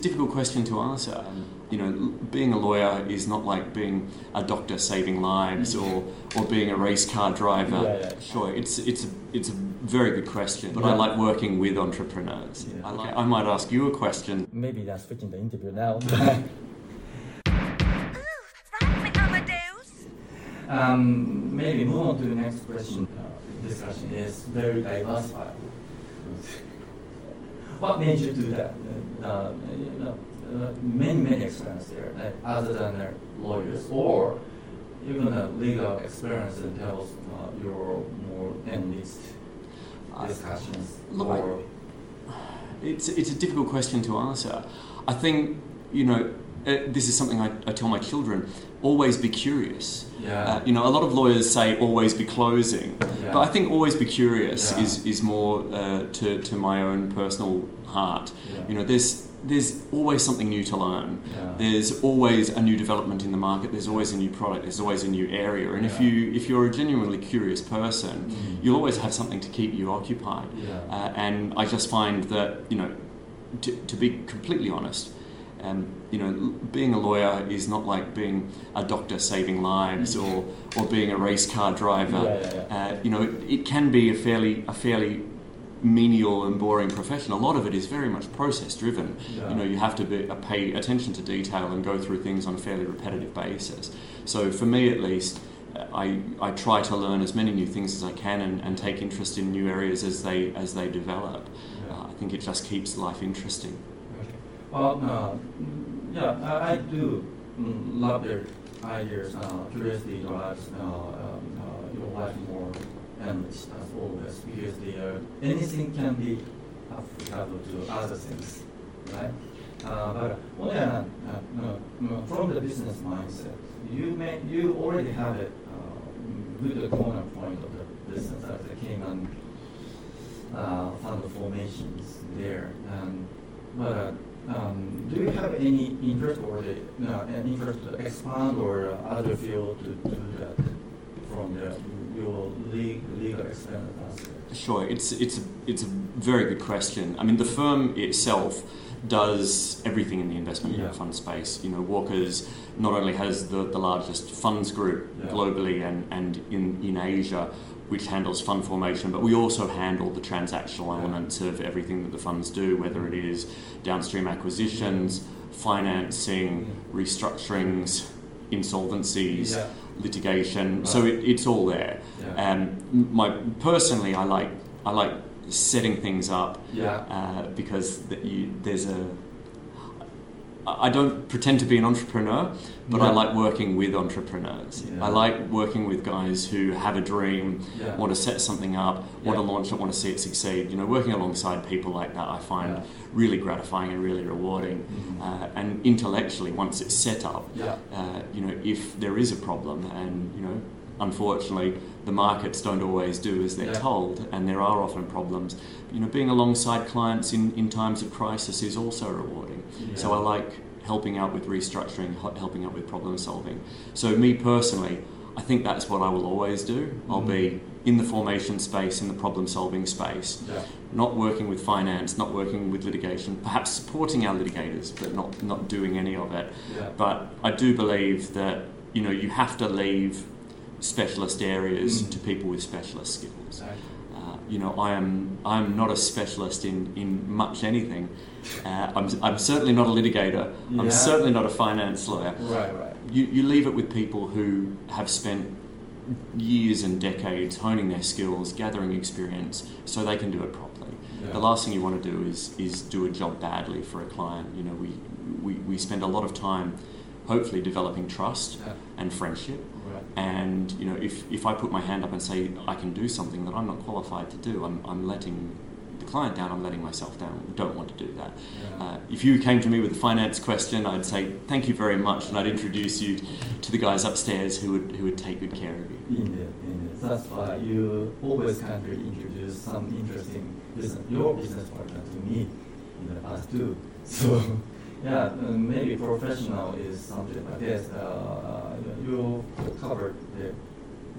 difficult question to answer. You know, being a lawyer is not like being a doctor saving lives or, or being a race car driver. Yeah, yeah. Sure, it's it's a, it's a very good question, but I like working with entrepreneurs. Yeah. I, like, I might ask you a question. Maybe that's switching the interview now. Um, maybe move on to the next question. Uh, discussion is very diversified. What made you do that? Uh, you know, uh, many, many experience there, like, other than their lawyers, or even a legal experience that tells uh, your more enlist discussions. Look, I- It's it's a difficult question to answer. I think you know uh, this is something I, I tell my children: always be curious. Yeah. Uh, you know, a lot of lawyers say always be closing, Yeah. but I think always be curious Yeah. is is more uh, to to my own personal heart. You know, there's there's always something new to learn. There's always a new development in the market. There's always a new product. There's always a new area. And if you if you're a genuinely curious person, Mhm. you'll always have something to keep you occupied. Uh, and I just find that you know, to, to be completely honest, um, you know, being a lawyer is not like being a doctor saving lives or, or being a race car driver. Yeah, yeah, yeah. Uh, you know, it, it can be a fairly a fairly menial and boring profession. A lot of it is very much process driven. You know, you have to be, uh, pay attention to detail and go through things on a fairly repetitive basis. So for me, at least. I, I try to learn as many new things as I can and, and take interest in new areas as they as they develop. Uh, I think it just keeps life interesting. Well, uh, mm, yeah, I, I do mm, love their ideas. Uh, curiosity drives uh, um, uh, your life more endless as always because the uh, anything can be applicable to other things, right? Uh, but on the other hand, uh, no, no, from the business mindset, you may you already have it uh, the corner point of the business as the Cayman uh, fund formations there. And, but uh, um, do you have any interest or the, no, an interest to expand or uh, other field to do that from the, your legal, legal experience? Sure, it's it's a, it's a very good question. I mean, the firm itself does everything in the investment Yeah. fund space. You know, Walkers not only has the, the largest funds group Yeah. globally and, and in, in Asia, which handles fund formation, but we also handle the transactional elements of everything that the funds do, whether it is downstream acquisitions, financing, restructurings, insolvencies, Yeah. litigation. Right. So it, it's all there. Yeah. Um, my personally, I like I like setting things up Yeah. uh, because you, there's a. I don't pretend to be an entrepreneur, but I like working with entrepreneurs. Yeah. I like working with guys who have a dream, Yeah. want to set something up, want to Yeah. launch it, want to see it succeed. You know, working alongside people like that, I find Yeah. really gratifying and really rewarding. Mhm. Uh, and intellectually, once it's set up, Yeah. uh, you know, if there is a problem, and you know, unfortunately, the markets don't always do as they're Yeah. told, and there are often problems. You know, being alongside clients in, in times of crisis is also rewarding. So I like helping out with restructuring, helping out with problem solving. So me personally, I think that's what I will always do. I'll Mhm. be in the formation space, in the problem solving space, Yeah. not working with finance, not working with litigation, perhaps supporting our litigators, but not, not doing any of it. Yeah. But I do believe that you know you have to leave specialist areas Mm. to people with specialist skills. Exactly. You know, I am I'm not a specialist in, in much anything. Uh, I'm, I'm certainly not a litigator. Yeah. I'm certainly not a finance lawyer. Right, right. You, you leave it with people who have spent years and decades honing their skills, gathering experience, so they can do it properly. Yeah. The last thing you want to do is is do a job badly for a client. You know, we, we, we spend a lot of time, hopefully, developing trust Yeah. and friendship. Right. And you know, if, if I put my hand up and say I can do something that I'm not qualified to do, I'm, I'm letting the client down. I'm letting myself down. I Don't want to do that. Yeah. Uh, if you came to me with a finance question, I'd say thank you very much, and I'd introduce you to the guys upstairs who would who would take good care of you. Indeed, indeed. That's why you always kind of introduce some interesting business, your business partner to me in the past too. So, yeah, uh, maybe professional is something like this. Uh, you covered the,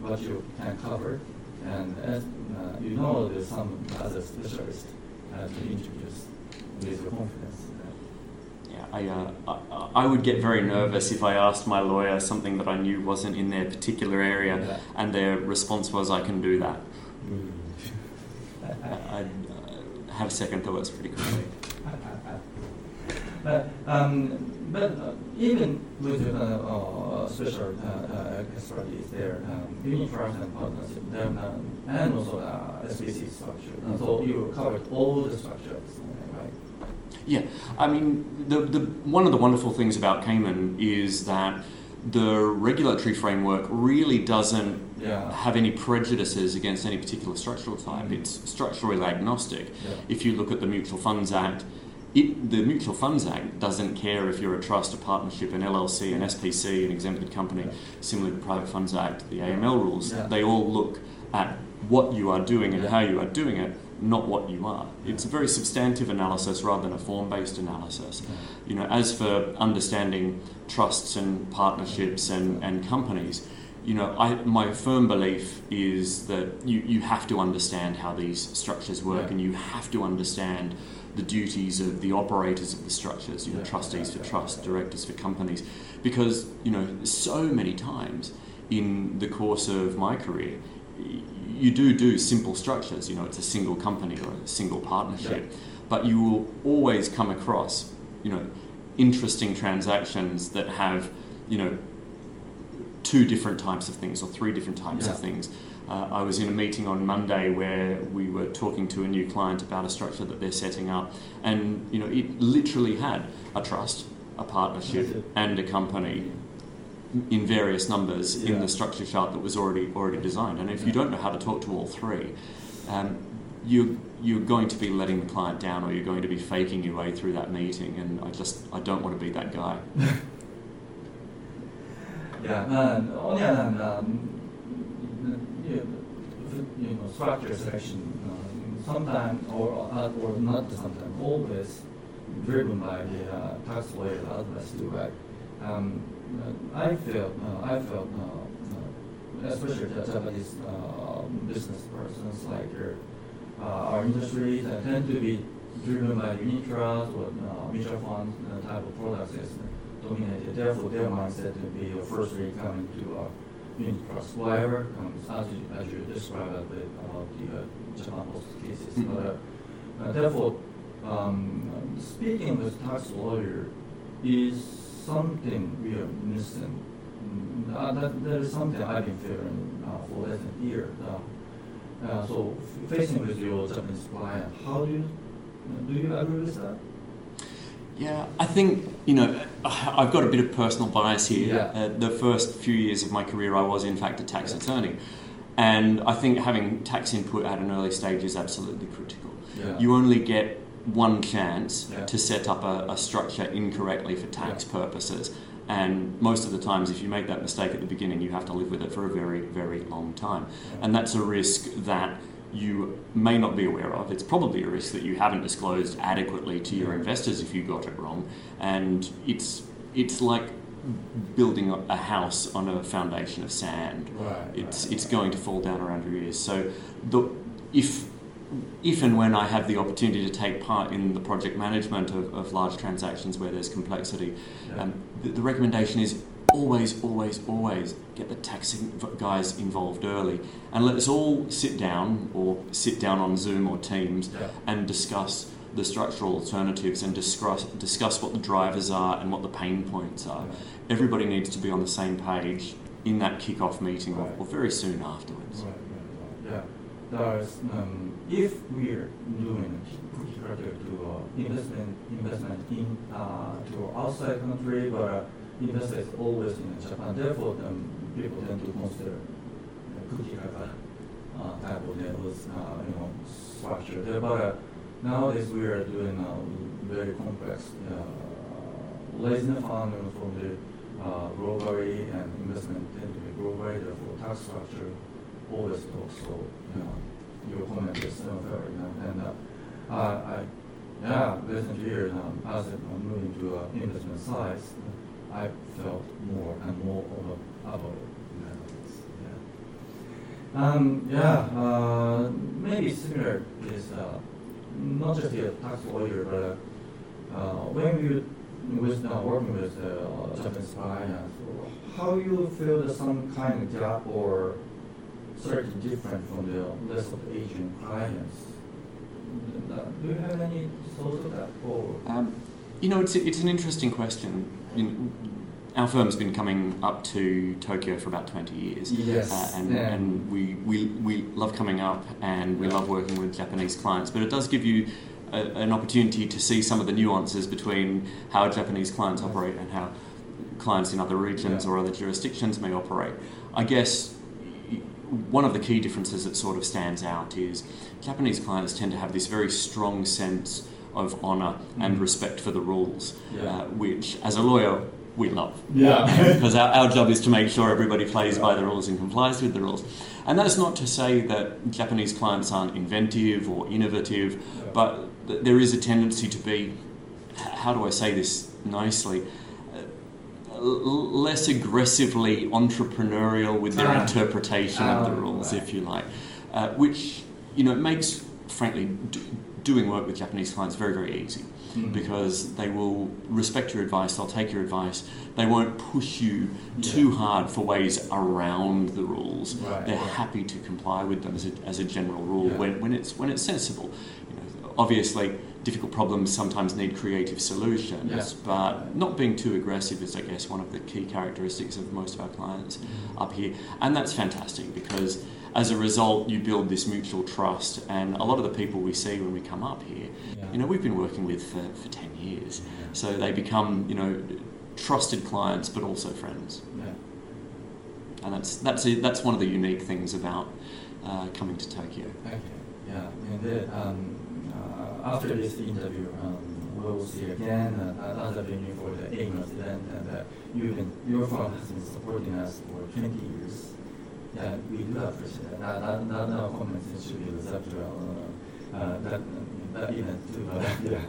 what you can cover, and as uh, you know, there's some other specialist uh, to introduce with your confidence. Yeah, I, uh, I, I would get very nervous if I asked my lawyer something that I knew wasn't in their particular area, Yeah. and their response was, "I can do that." I, I'd uh, have second thoughts pretty quickly. But, um, but uh, even with the uh, uh, special uh, uh, expertise there, um, trust and partnership, then, and also uh, SPC structure. And so you covered all the structures, right? Yeah, I mean, the, the, one of the wonderful things about Cayman is that the regulatory framework really doesn't Yeah. have any prejudices against any particular structural type. Mm. It's structurally agnostic. Yeah. If you look at the Mutual Funds Act, it, the Mutual Funds Act doesn't care if you're a trust, a partnership, an LLC, an SPC, an exempted company, similar to the Private Funds Act, the AML rules. Yeah. They all look at what you are doing and Yeah. how you are doing it, not what you are. It's a very substantive analysis rather than a form-based analysis. You know, as for understanding trusts and partnerships and, and companies, you know, I, my firm belief is that you, you have to understand how these structures work Yeah. and you have to understand the duties of the operators of the structures, you know, Yeah, trustees yeah, for yeah, trusts, directors for companies. Because, you know, so many times in the course of my career, you do do simple structures, you know, it's a single company or a single partnership, but you will always come across, you know, interesting transactions that have, you know, two different types of things or three different types of things. Uh, I was in a meeting on Monday where we were talking to a new client about a structure that they're setting up, and you know, it literally had a trust, a partnership, and a company in various numbers in the structure chart that was already already designed. And if you don't know how to talk to all three, um, you you're going to be letting the client down, or you're going to be faking your way through that meeting. And I just I don't want to be that guy. Yeah, and on the other hand, um, you know, you know, structure section, um, sometimes or uh, or not sometimes always driven by the uh, tax lawyer advice too, right? Um, uh, I felt uh, I felt uh, uh, especially the Japanese uh, business persons like uh, uh, our industries that tend to be driven by unit trust or uh, mutual fund uh, type of products is dominated. Therefore, their mindset to be uh, firstly coming to uh, unit trust. Um, as, you, as you described a bit about the uh, Japan Post cases, Mhm. but, uh, uh, therefore, um, speaking with tax lawyer is something we are missing. Mm, Uh, that, that is something I've been feeling uh, for less than a year. Uh, uh, so, facing with your Japanese client, how do you do you agree with that? Yeah, I think you know I've got a bit of personal bias here. Yeah. Uh, the first few years of my career, I was in fact a tax attorney, and I think having tax input at an early stage is absolutely critical. Yeah. You only get one chance Yeah. to set up a, a structure incorrectly for tax Yeah. purposes, and most of the times, if you make that mistake at the beginning, you have to live with it for a very, very long time, Yeah. and that's a risk that you may not be aware of. It's probably a risk that you haven't disclosed adequately to your investors if you got it wrong, and it's it's like building a- house on a foundation of sand. Right. It's right, it's right. going to fall down around your ears. So, the, if if and when I have the opportunity to take part in the project management of, of large transactions where there's complexity, Yeah. um, the, the recommendation is always, always, always get the tax in- guys involved early, and let us all sit down or sit down on Zoom or Teams Yeah. and discuss the structural alternatives and discuss discuss what the drivers are and what the pain points are. Right. Everybody needs to be on the same page in that kick-off meeting or, Right. or very soon afterwards. Right, right, right. Yeah. Um, if we're doing particularly to uh, investment investment in uh, to outside country, but investment is always in Japan. Therefore, um, people tend to consider uh, cookie cutter uh, type of levels, uh, you know, structure. There, but uh, nowadays we are doing uh, very complex. Uh, the fund from the uh, globally and investment tend to be globally, therefore tax structure always talks. So, you know, your comment is uh, fair enough. And uh, I, yeah, recent years um, as I'm moving to uh, investment size, I felt more and more of a, about. Yeah. Um, yeah, uh, maybe similar is uh, not just the tax lawyer, but uh, when you with uh, working with uh, Japanese clients, how you feel some kind of gap or certainly different from the rest of Asian clients? Do you have any thoughts of that? Or Um, you know, it's, it's an interesting question. You know, our firm's been coming up to Tokyo for about 20 years. Yes, Uh, and yeah. and we, we, we love coming up and we love working with Japanese clients, but it does give you a, an opportunity to see some of the nuances between how Japanese clients operate and how clients in other regions Yeah. or other jurisdictions may operate. I guess one of the key differences that sort of stands out is Japanese clients tend to have this very strong sense of honour and Mhm. respect for the rules, Yeah. uh, which, as a lawyer, we love. Yeah. because our, our job is to make sure everybody plays by the rules and complies with the rules. And that's not to say that Japanese clients aren't inventive or innovative, Yeah. but th- there is a tendency to be, how do I say this nicely? Uh, less aggressively entrepreneurial with their Ah. interpretation of the Ah, rules, if you like, uh, which you know makes, frankly, d- doing work with Japanese clients very, very easy Mhm. because they will respect your advice, they'll take your advice, they won't push you too hard for ways around the rules. Right, They're right. happy to comply with them as a, as a general rule Yeah. when, when it's when it's sensible. You know, obviously, difficult problems sometimes need creative solutions, Yeah. but not being too aggressive is, I guess, one of the key characteristics of most of our clients Mhm. up here, and that's fantastic because as a result, you build this mutual trust, and a lot of the people we see when we come up here, Yeah. you know, we've been working with for, for 10 years. So they become, you know, trusted clients, but also friends. Yeah. And that's, that's, it, that's one of the unique things about uh, coming to Tokyo. Okay. Yeah. And then um, uh, after this interview, um, we'll see again uh, another venue for the AIMA's event, and uh, you've been, your firm has been supporting us for 20 years. Yeah, we do appreciate that. That, that, that no comments should be reserved to uh, uh, that, that event too. But, yeah.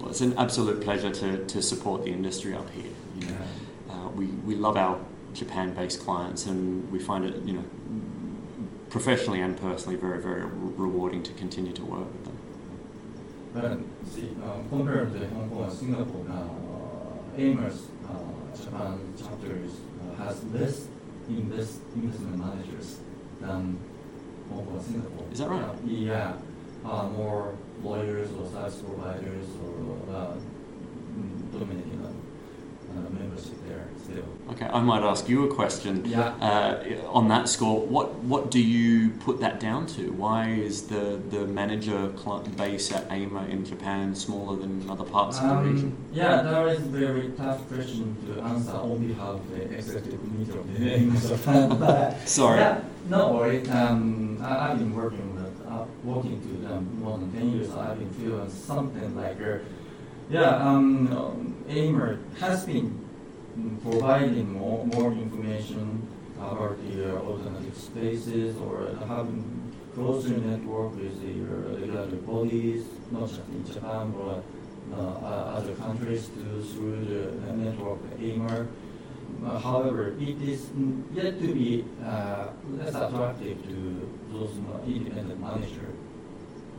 Well, it's an absolute pleasure to, to support the industry up here. You know, Yeah. uh, we, we love our Japan-based clients, and we find it, you know, professionally and personally very, very re- rewarding to continue to work with them. But see, um, compared to Hong Kong and Singapore now, uh, AIMA's uh, Japan chapters uh, has less invest, investment managers than Hong Kong Singapore. Is that right? Uh, yeah, uh, more lawyers or service providers or uh, mm, dominating there still. Okay, I might ask you a question. Yeah. Uh, on that score, what what do you put that down to? Why is the the manager cl- base at AIMA in Japan smaller than other parts of the Um, region? yeah, that is a very tough question to answer on behalf of the executive committee of the AIMA's Japan. But Sorry. Yeah, no worry. Um, I, I've been working with, uh, working to them more than 10 years. I've been feeling something like, uh, yeah, um, um, AIMA has been providing more, more information about the uh, alternative spaces or having closer network with the uh, regulatory bodies, not just in Japan, but uh, uh, other countries to, through the network AIMA. Uh, However, it is mm, yet to be uh, less attractive to those uh, independent managers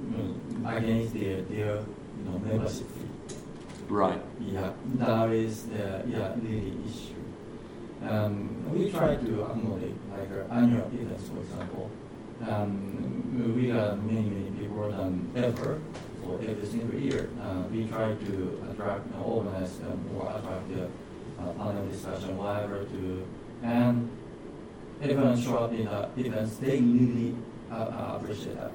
mm, against their, their you know, membership fee. Right. Yeah, that is the yeah, really issue. Um, we try to accommodate like uh, annual events, for example. Um, we got many, many people than ever for every single year. Uh, we try to attract, uh, organize uh, more attractive uh, panel discussion, whatever to, and everyone show up in the events. They really uh, uh, appreciate that.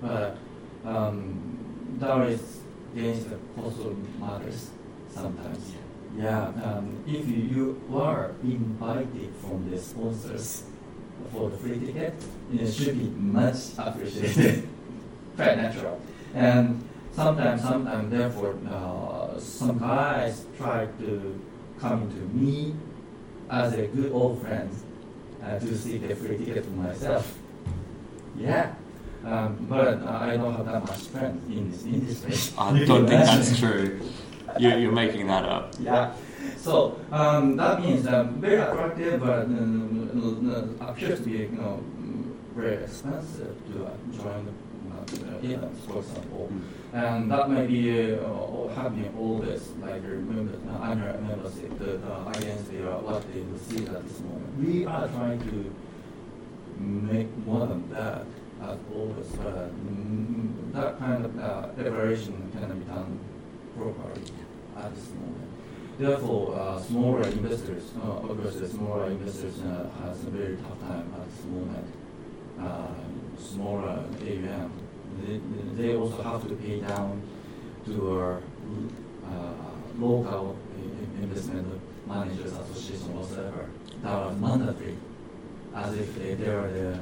But um, that is against the of matters sometimes. Yeah, um, if you were invited from the sponsors for the free ticket, it should be much appreciated. Quite natural. And sometimes, sometimes, therefore, uh, some guys try to come to me as a good old friend uh, to seek a free ticket for myself. Yeah. Um, but uh, I don't have that much friends in this industry. I don't think that's true. You're, you're making that up. Yeah. So um, that means um, very attractive, but um, uh, appears to be you know very expensive to uh, join the uh, uh, events, for example. Mm. And that may be uh, happening always, like remember, uh, annual membership, the, uh, against the, uh, what they receive at this moment. We are trying to make more than that mm, that kind of uh, preparation can be done properly at this moment. Therefore, uh, smaller investors, uh, obviously smaller investors uh, has a very tough time at this moment. Uh, smaller AUM, they, they also have to pay down to our uh, local investment managers association whatsoever that are mandatory, as if they, they are the uh,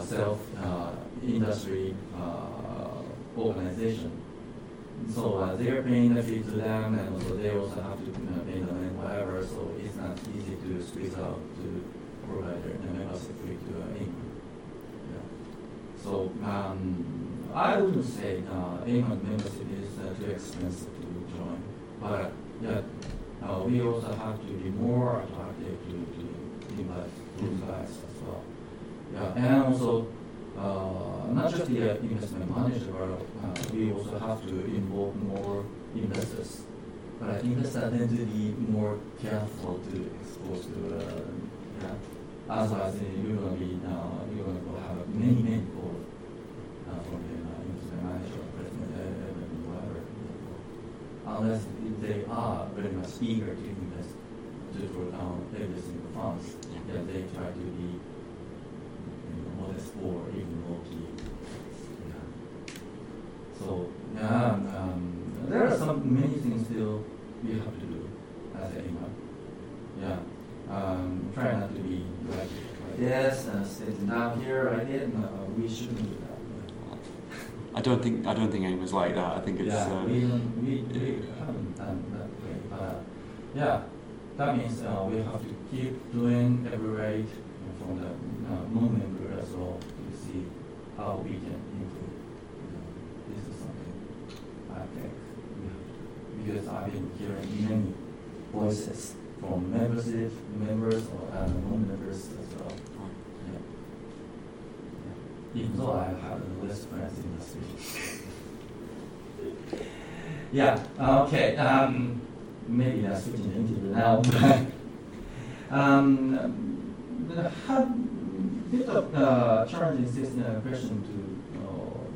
self uh, industry uh, organization. So uh, they're paying the fee to them, and also they also have to uh, pay them whatever. So it's not easy to squeeze out to provide the membership fee to uh. Yeah. So um, I wouldn't say uh, income membership is uh, too expensive to join, but yeah, uh, we also have to be more attractive to, to invite guys as well. Yeah, and also uh, not just the investment manager, but uh, we also have to involve more investors. But I think investors tend to be more careful to expose to, uh, yeah. Otherwise, you're gonna be, uh, you're gonna have many, many calls uh, from the uh, investment manager, president, uh, whatever. Unless they are very much eager to invest to draw down every single funds, yeah, they try to be you know, modest or even low key. Yeah. So yeah, um, there are some many things still we have to do as an income. Yeah, um, try not to be like yes, uh, sitting down here. I did. No, we shouldn't do that. I don't think I don't think AIMA is like that. I think it's yeah, uh, we, we, we haven't done that way. But yeah, that means uh, we have to keep doing every rate from the uh, non-member as well to see how we can improve. This is something I think we have to, because I've been hearing many voices from membership members or uh, non-members as well. Yeah. Yeah. Even though I have less friends in the city. Yeah, okay. Um, maybe that's switching the interview now. um, the have bit of uh, challenging system uh, question to uh,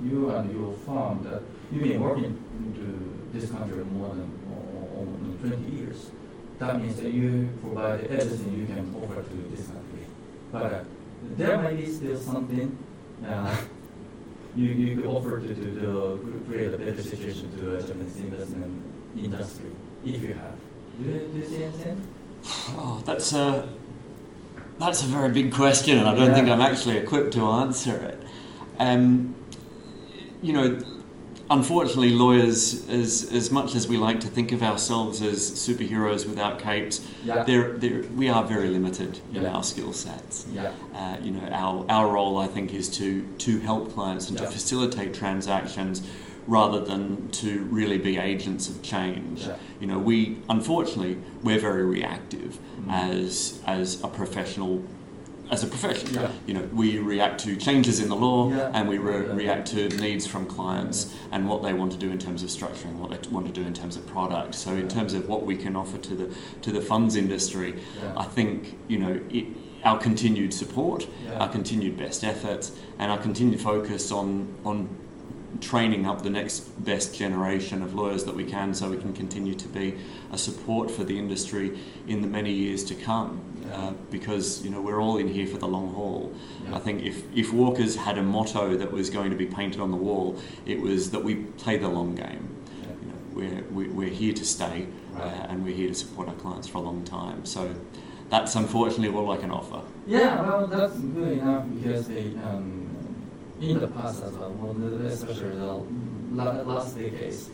you and your firm that you've been working to this country more than uh, almost 20 years. That means that you provide everything you can offer to this country. But uh, there might be still something uh, you, you could offer to, to, to create a better situation to a Japanese investment industry if you have. Do you, do you see anything? Oh, that's a that's a very big question, and I don't Yeah. think I'm actually equipped to answer it. Um, you know, unfortunately, lawyers, as as much as we like to think of ourselves as superheroes without capes, Yeah. they're, they're, we are very limited in our skill sets. Yeah. Uh, you know, our, our role, I think, is to, to help clients and Yeah. to facilitate transactions rather than to really be agents of change. Yeah. You know, we, unfortunately, we're very reactive Mhm. as, as a professional as a profession. Yeah. You know, we react to changes in the law Yeah. and we re- Yeah. react to needs from clients and what they want to do in terms of structuring, what they want to do in terms of product. So, in terms of what we can offer to the to the funds industry. I think you know it, our continued support, our continued best efforts, and our continued focus on on training up the next best generation of lawyers that we can, so we can continue to be a support for the industry in the many years to come. Yeah. Uh, because you know we're all in here for the long haul. Yeah. I think if if Walkers had a motto that was going to be painted on the wall, it was that we play the long game. Yeah. You know, we're we- we're here to stay, Right. uh, and we're here to support our clients for a long time. So that's unfortunately all I can offer. Yeah, well, that's good enough because they, um, in the past as well, especially the la- last decades,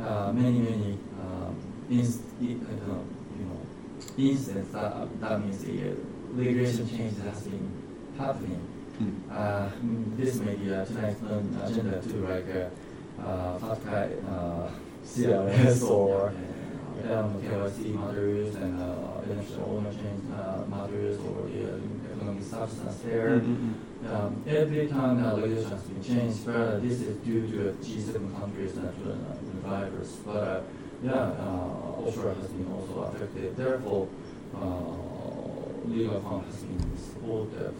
uh, many, many um, ins- i- uh, you know, incidents that, that means the uh, regulation change has been happening. Mm. Uh, this may be uh, tonight's agenda too, like uh, uh, FATCA, uh, CRS or um, KYC matters and uh, beneficial owner change uh, matters or uh, substance there. Mm-mm-mm. Um, every time uh, regulation has been changed, but uh, this is due to uh, G7 countries natural uh, drivers. But uh, yeah, uh, offshore has been also affected. Therefore, uh, legal fund has been supportive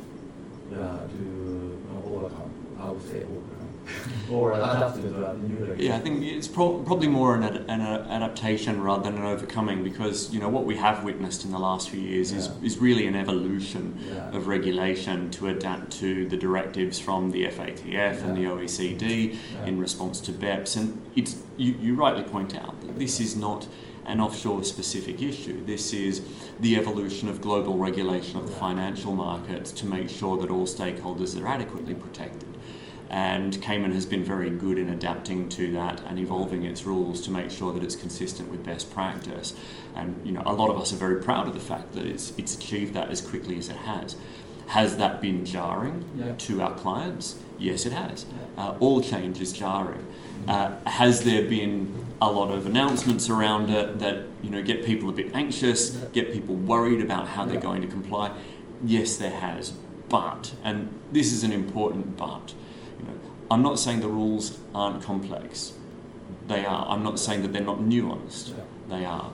yeah, to uh, overcome, I would say overcome, or adapt to the new regulation. Yeah, I think it's pro- probably more an, ad- an uh, adaptation rather than an overcoming because you know what we have witnessed in the last few years is, Yeah. is really an evolution Yeah. of regulation to adapt to the directives from the FATF and the OECD Yeah. in response to BEPS. And it's you, you rightly point out that this is not an offshore specific issue. This is the evolution of global regulation of the financial markets to make sure that all stakeholders are adequately protected. And Cayman has been very good in adapting to that and evolving its rules to make sure that it's consistent with best practice. And you know, a lot of us are very proud of the fact that it's it's achieved that as quickly as it has. Has that been jarring Yeah. to our clients? Yes, it has. Yeah. Uh, all change is jarring. Uh, has there been a lot of announcements around it that you know get people a bit anxious, Yeah. get people worried about how they're going to comply? Yes, there has. But, and this is an important but, you know, I'm not saying the rules aren't complex. They are. I'm not saying that they're not nuanced. Yeah. They are.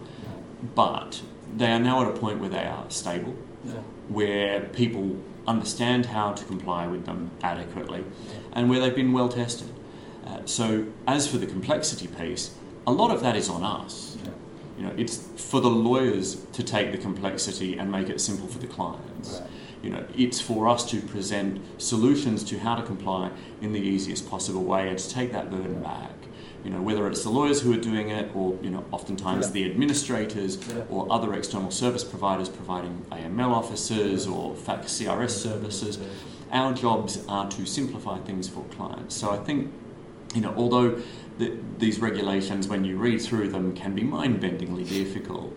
But they are now at a point where they are stable, Yeah. where people understand how to comply with them adequately, and where they've been well tested. Uh, so, as for the complexity piece, a lot of that is on us. Yeah. You know, it's for the lawyers to take the complexity and make it simple for the clients. Right. You know, it's for us to present solutions to how to comply in the easiest possible way and to take that burden back. You know, whether it's the lawyers who are doing it, or you know, oftentimes Yeah. the administrators Yeah. or other external service providers providing AML officers or FATCA CRS services. Our jobs are to simplify things for clients. So I think, you know, although the, these regulations, when you read through them, can be mind-bendingly difficult.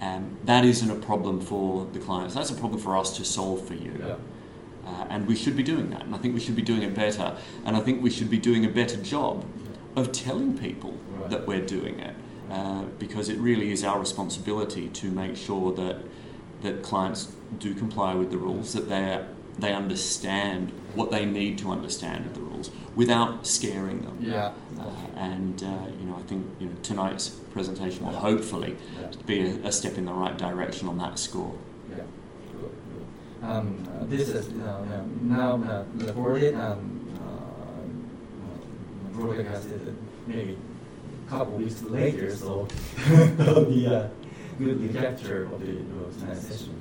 Um, that isn't a problem for the clients. That's a problem for us to solve for you. Yeah. Uh, and we should be doing that. And I think we should be doing it better. And I think we should be doing a better job of telling people Right. that we're doing it. Uh, because it really is our responsibility to make sure that that clients do comply with the rules, that they they understand what they need to understand of the rules without scaring them. Yeah. Uh, and uh, you know, I think you know tonight's presentation will hopefully Yeah. be a, a step in the right direction on that score. Yeah. Um, uh, this is uh, now uh, recorded and uh, uh, broadcasted maybe a couple weeks later, so that'll be a good recapture of the uh, tonight's session.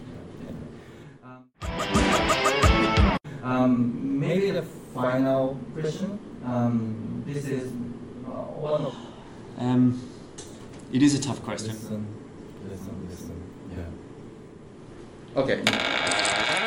Um, maybe the final question. Um, this is uh, one of Um, it is a tough question. Listen, listen, listen. Yeah. Okay.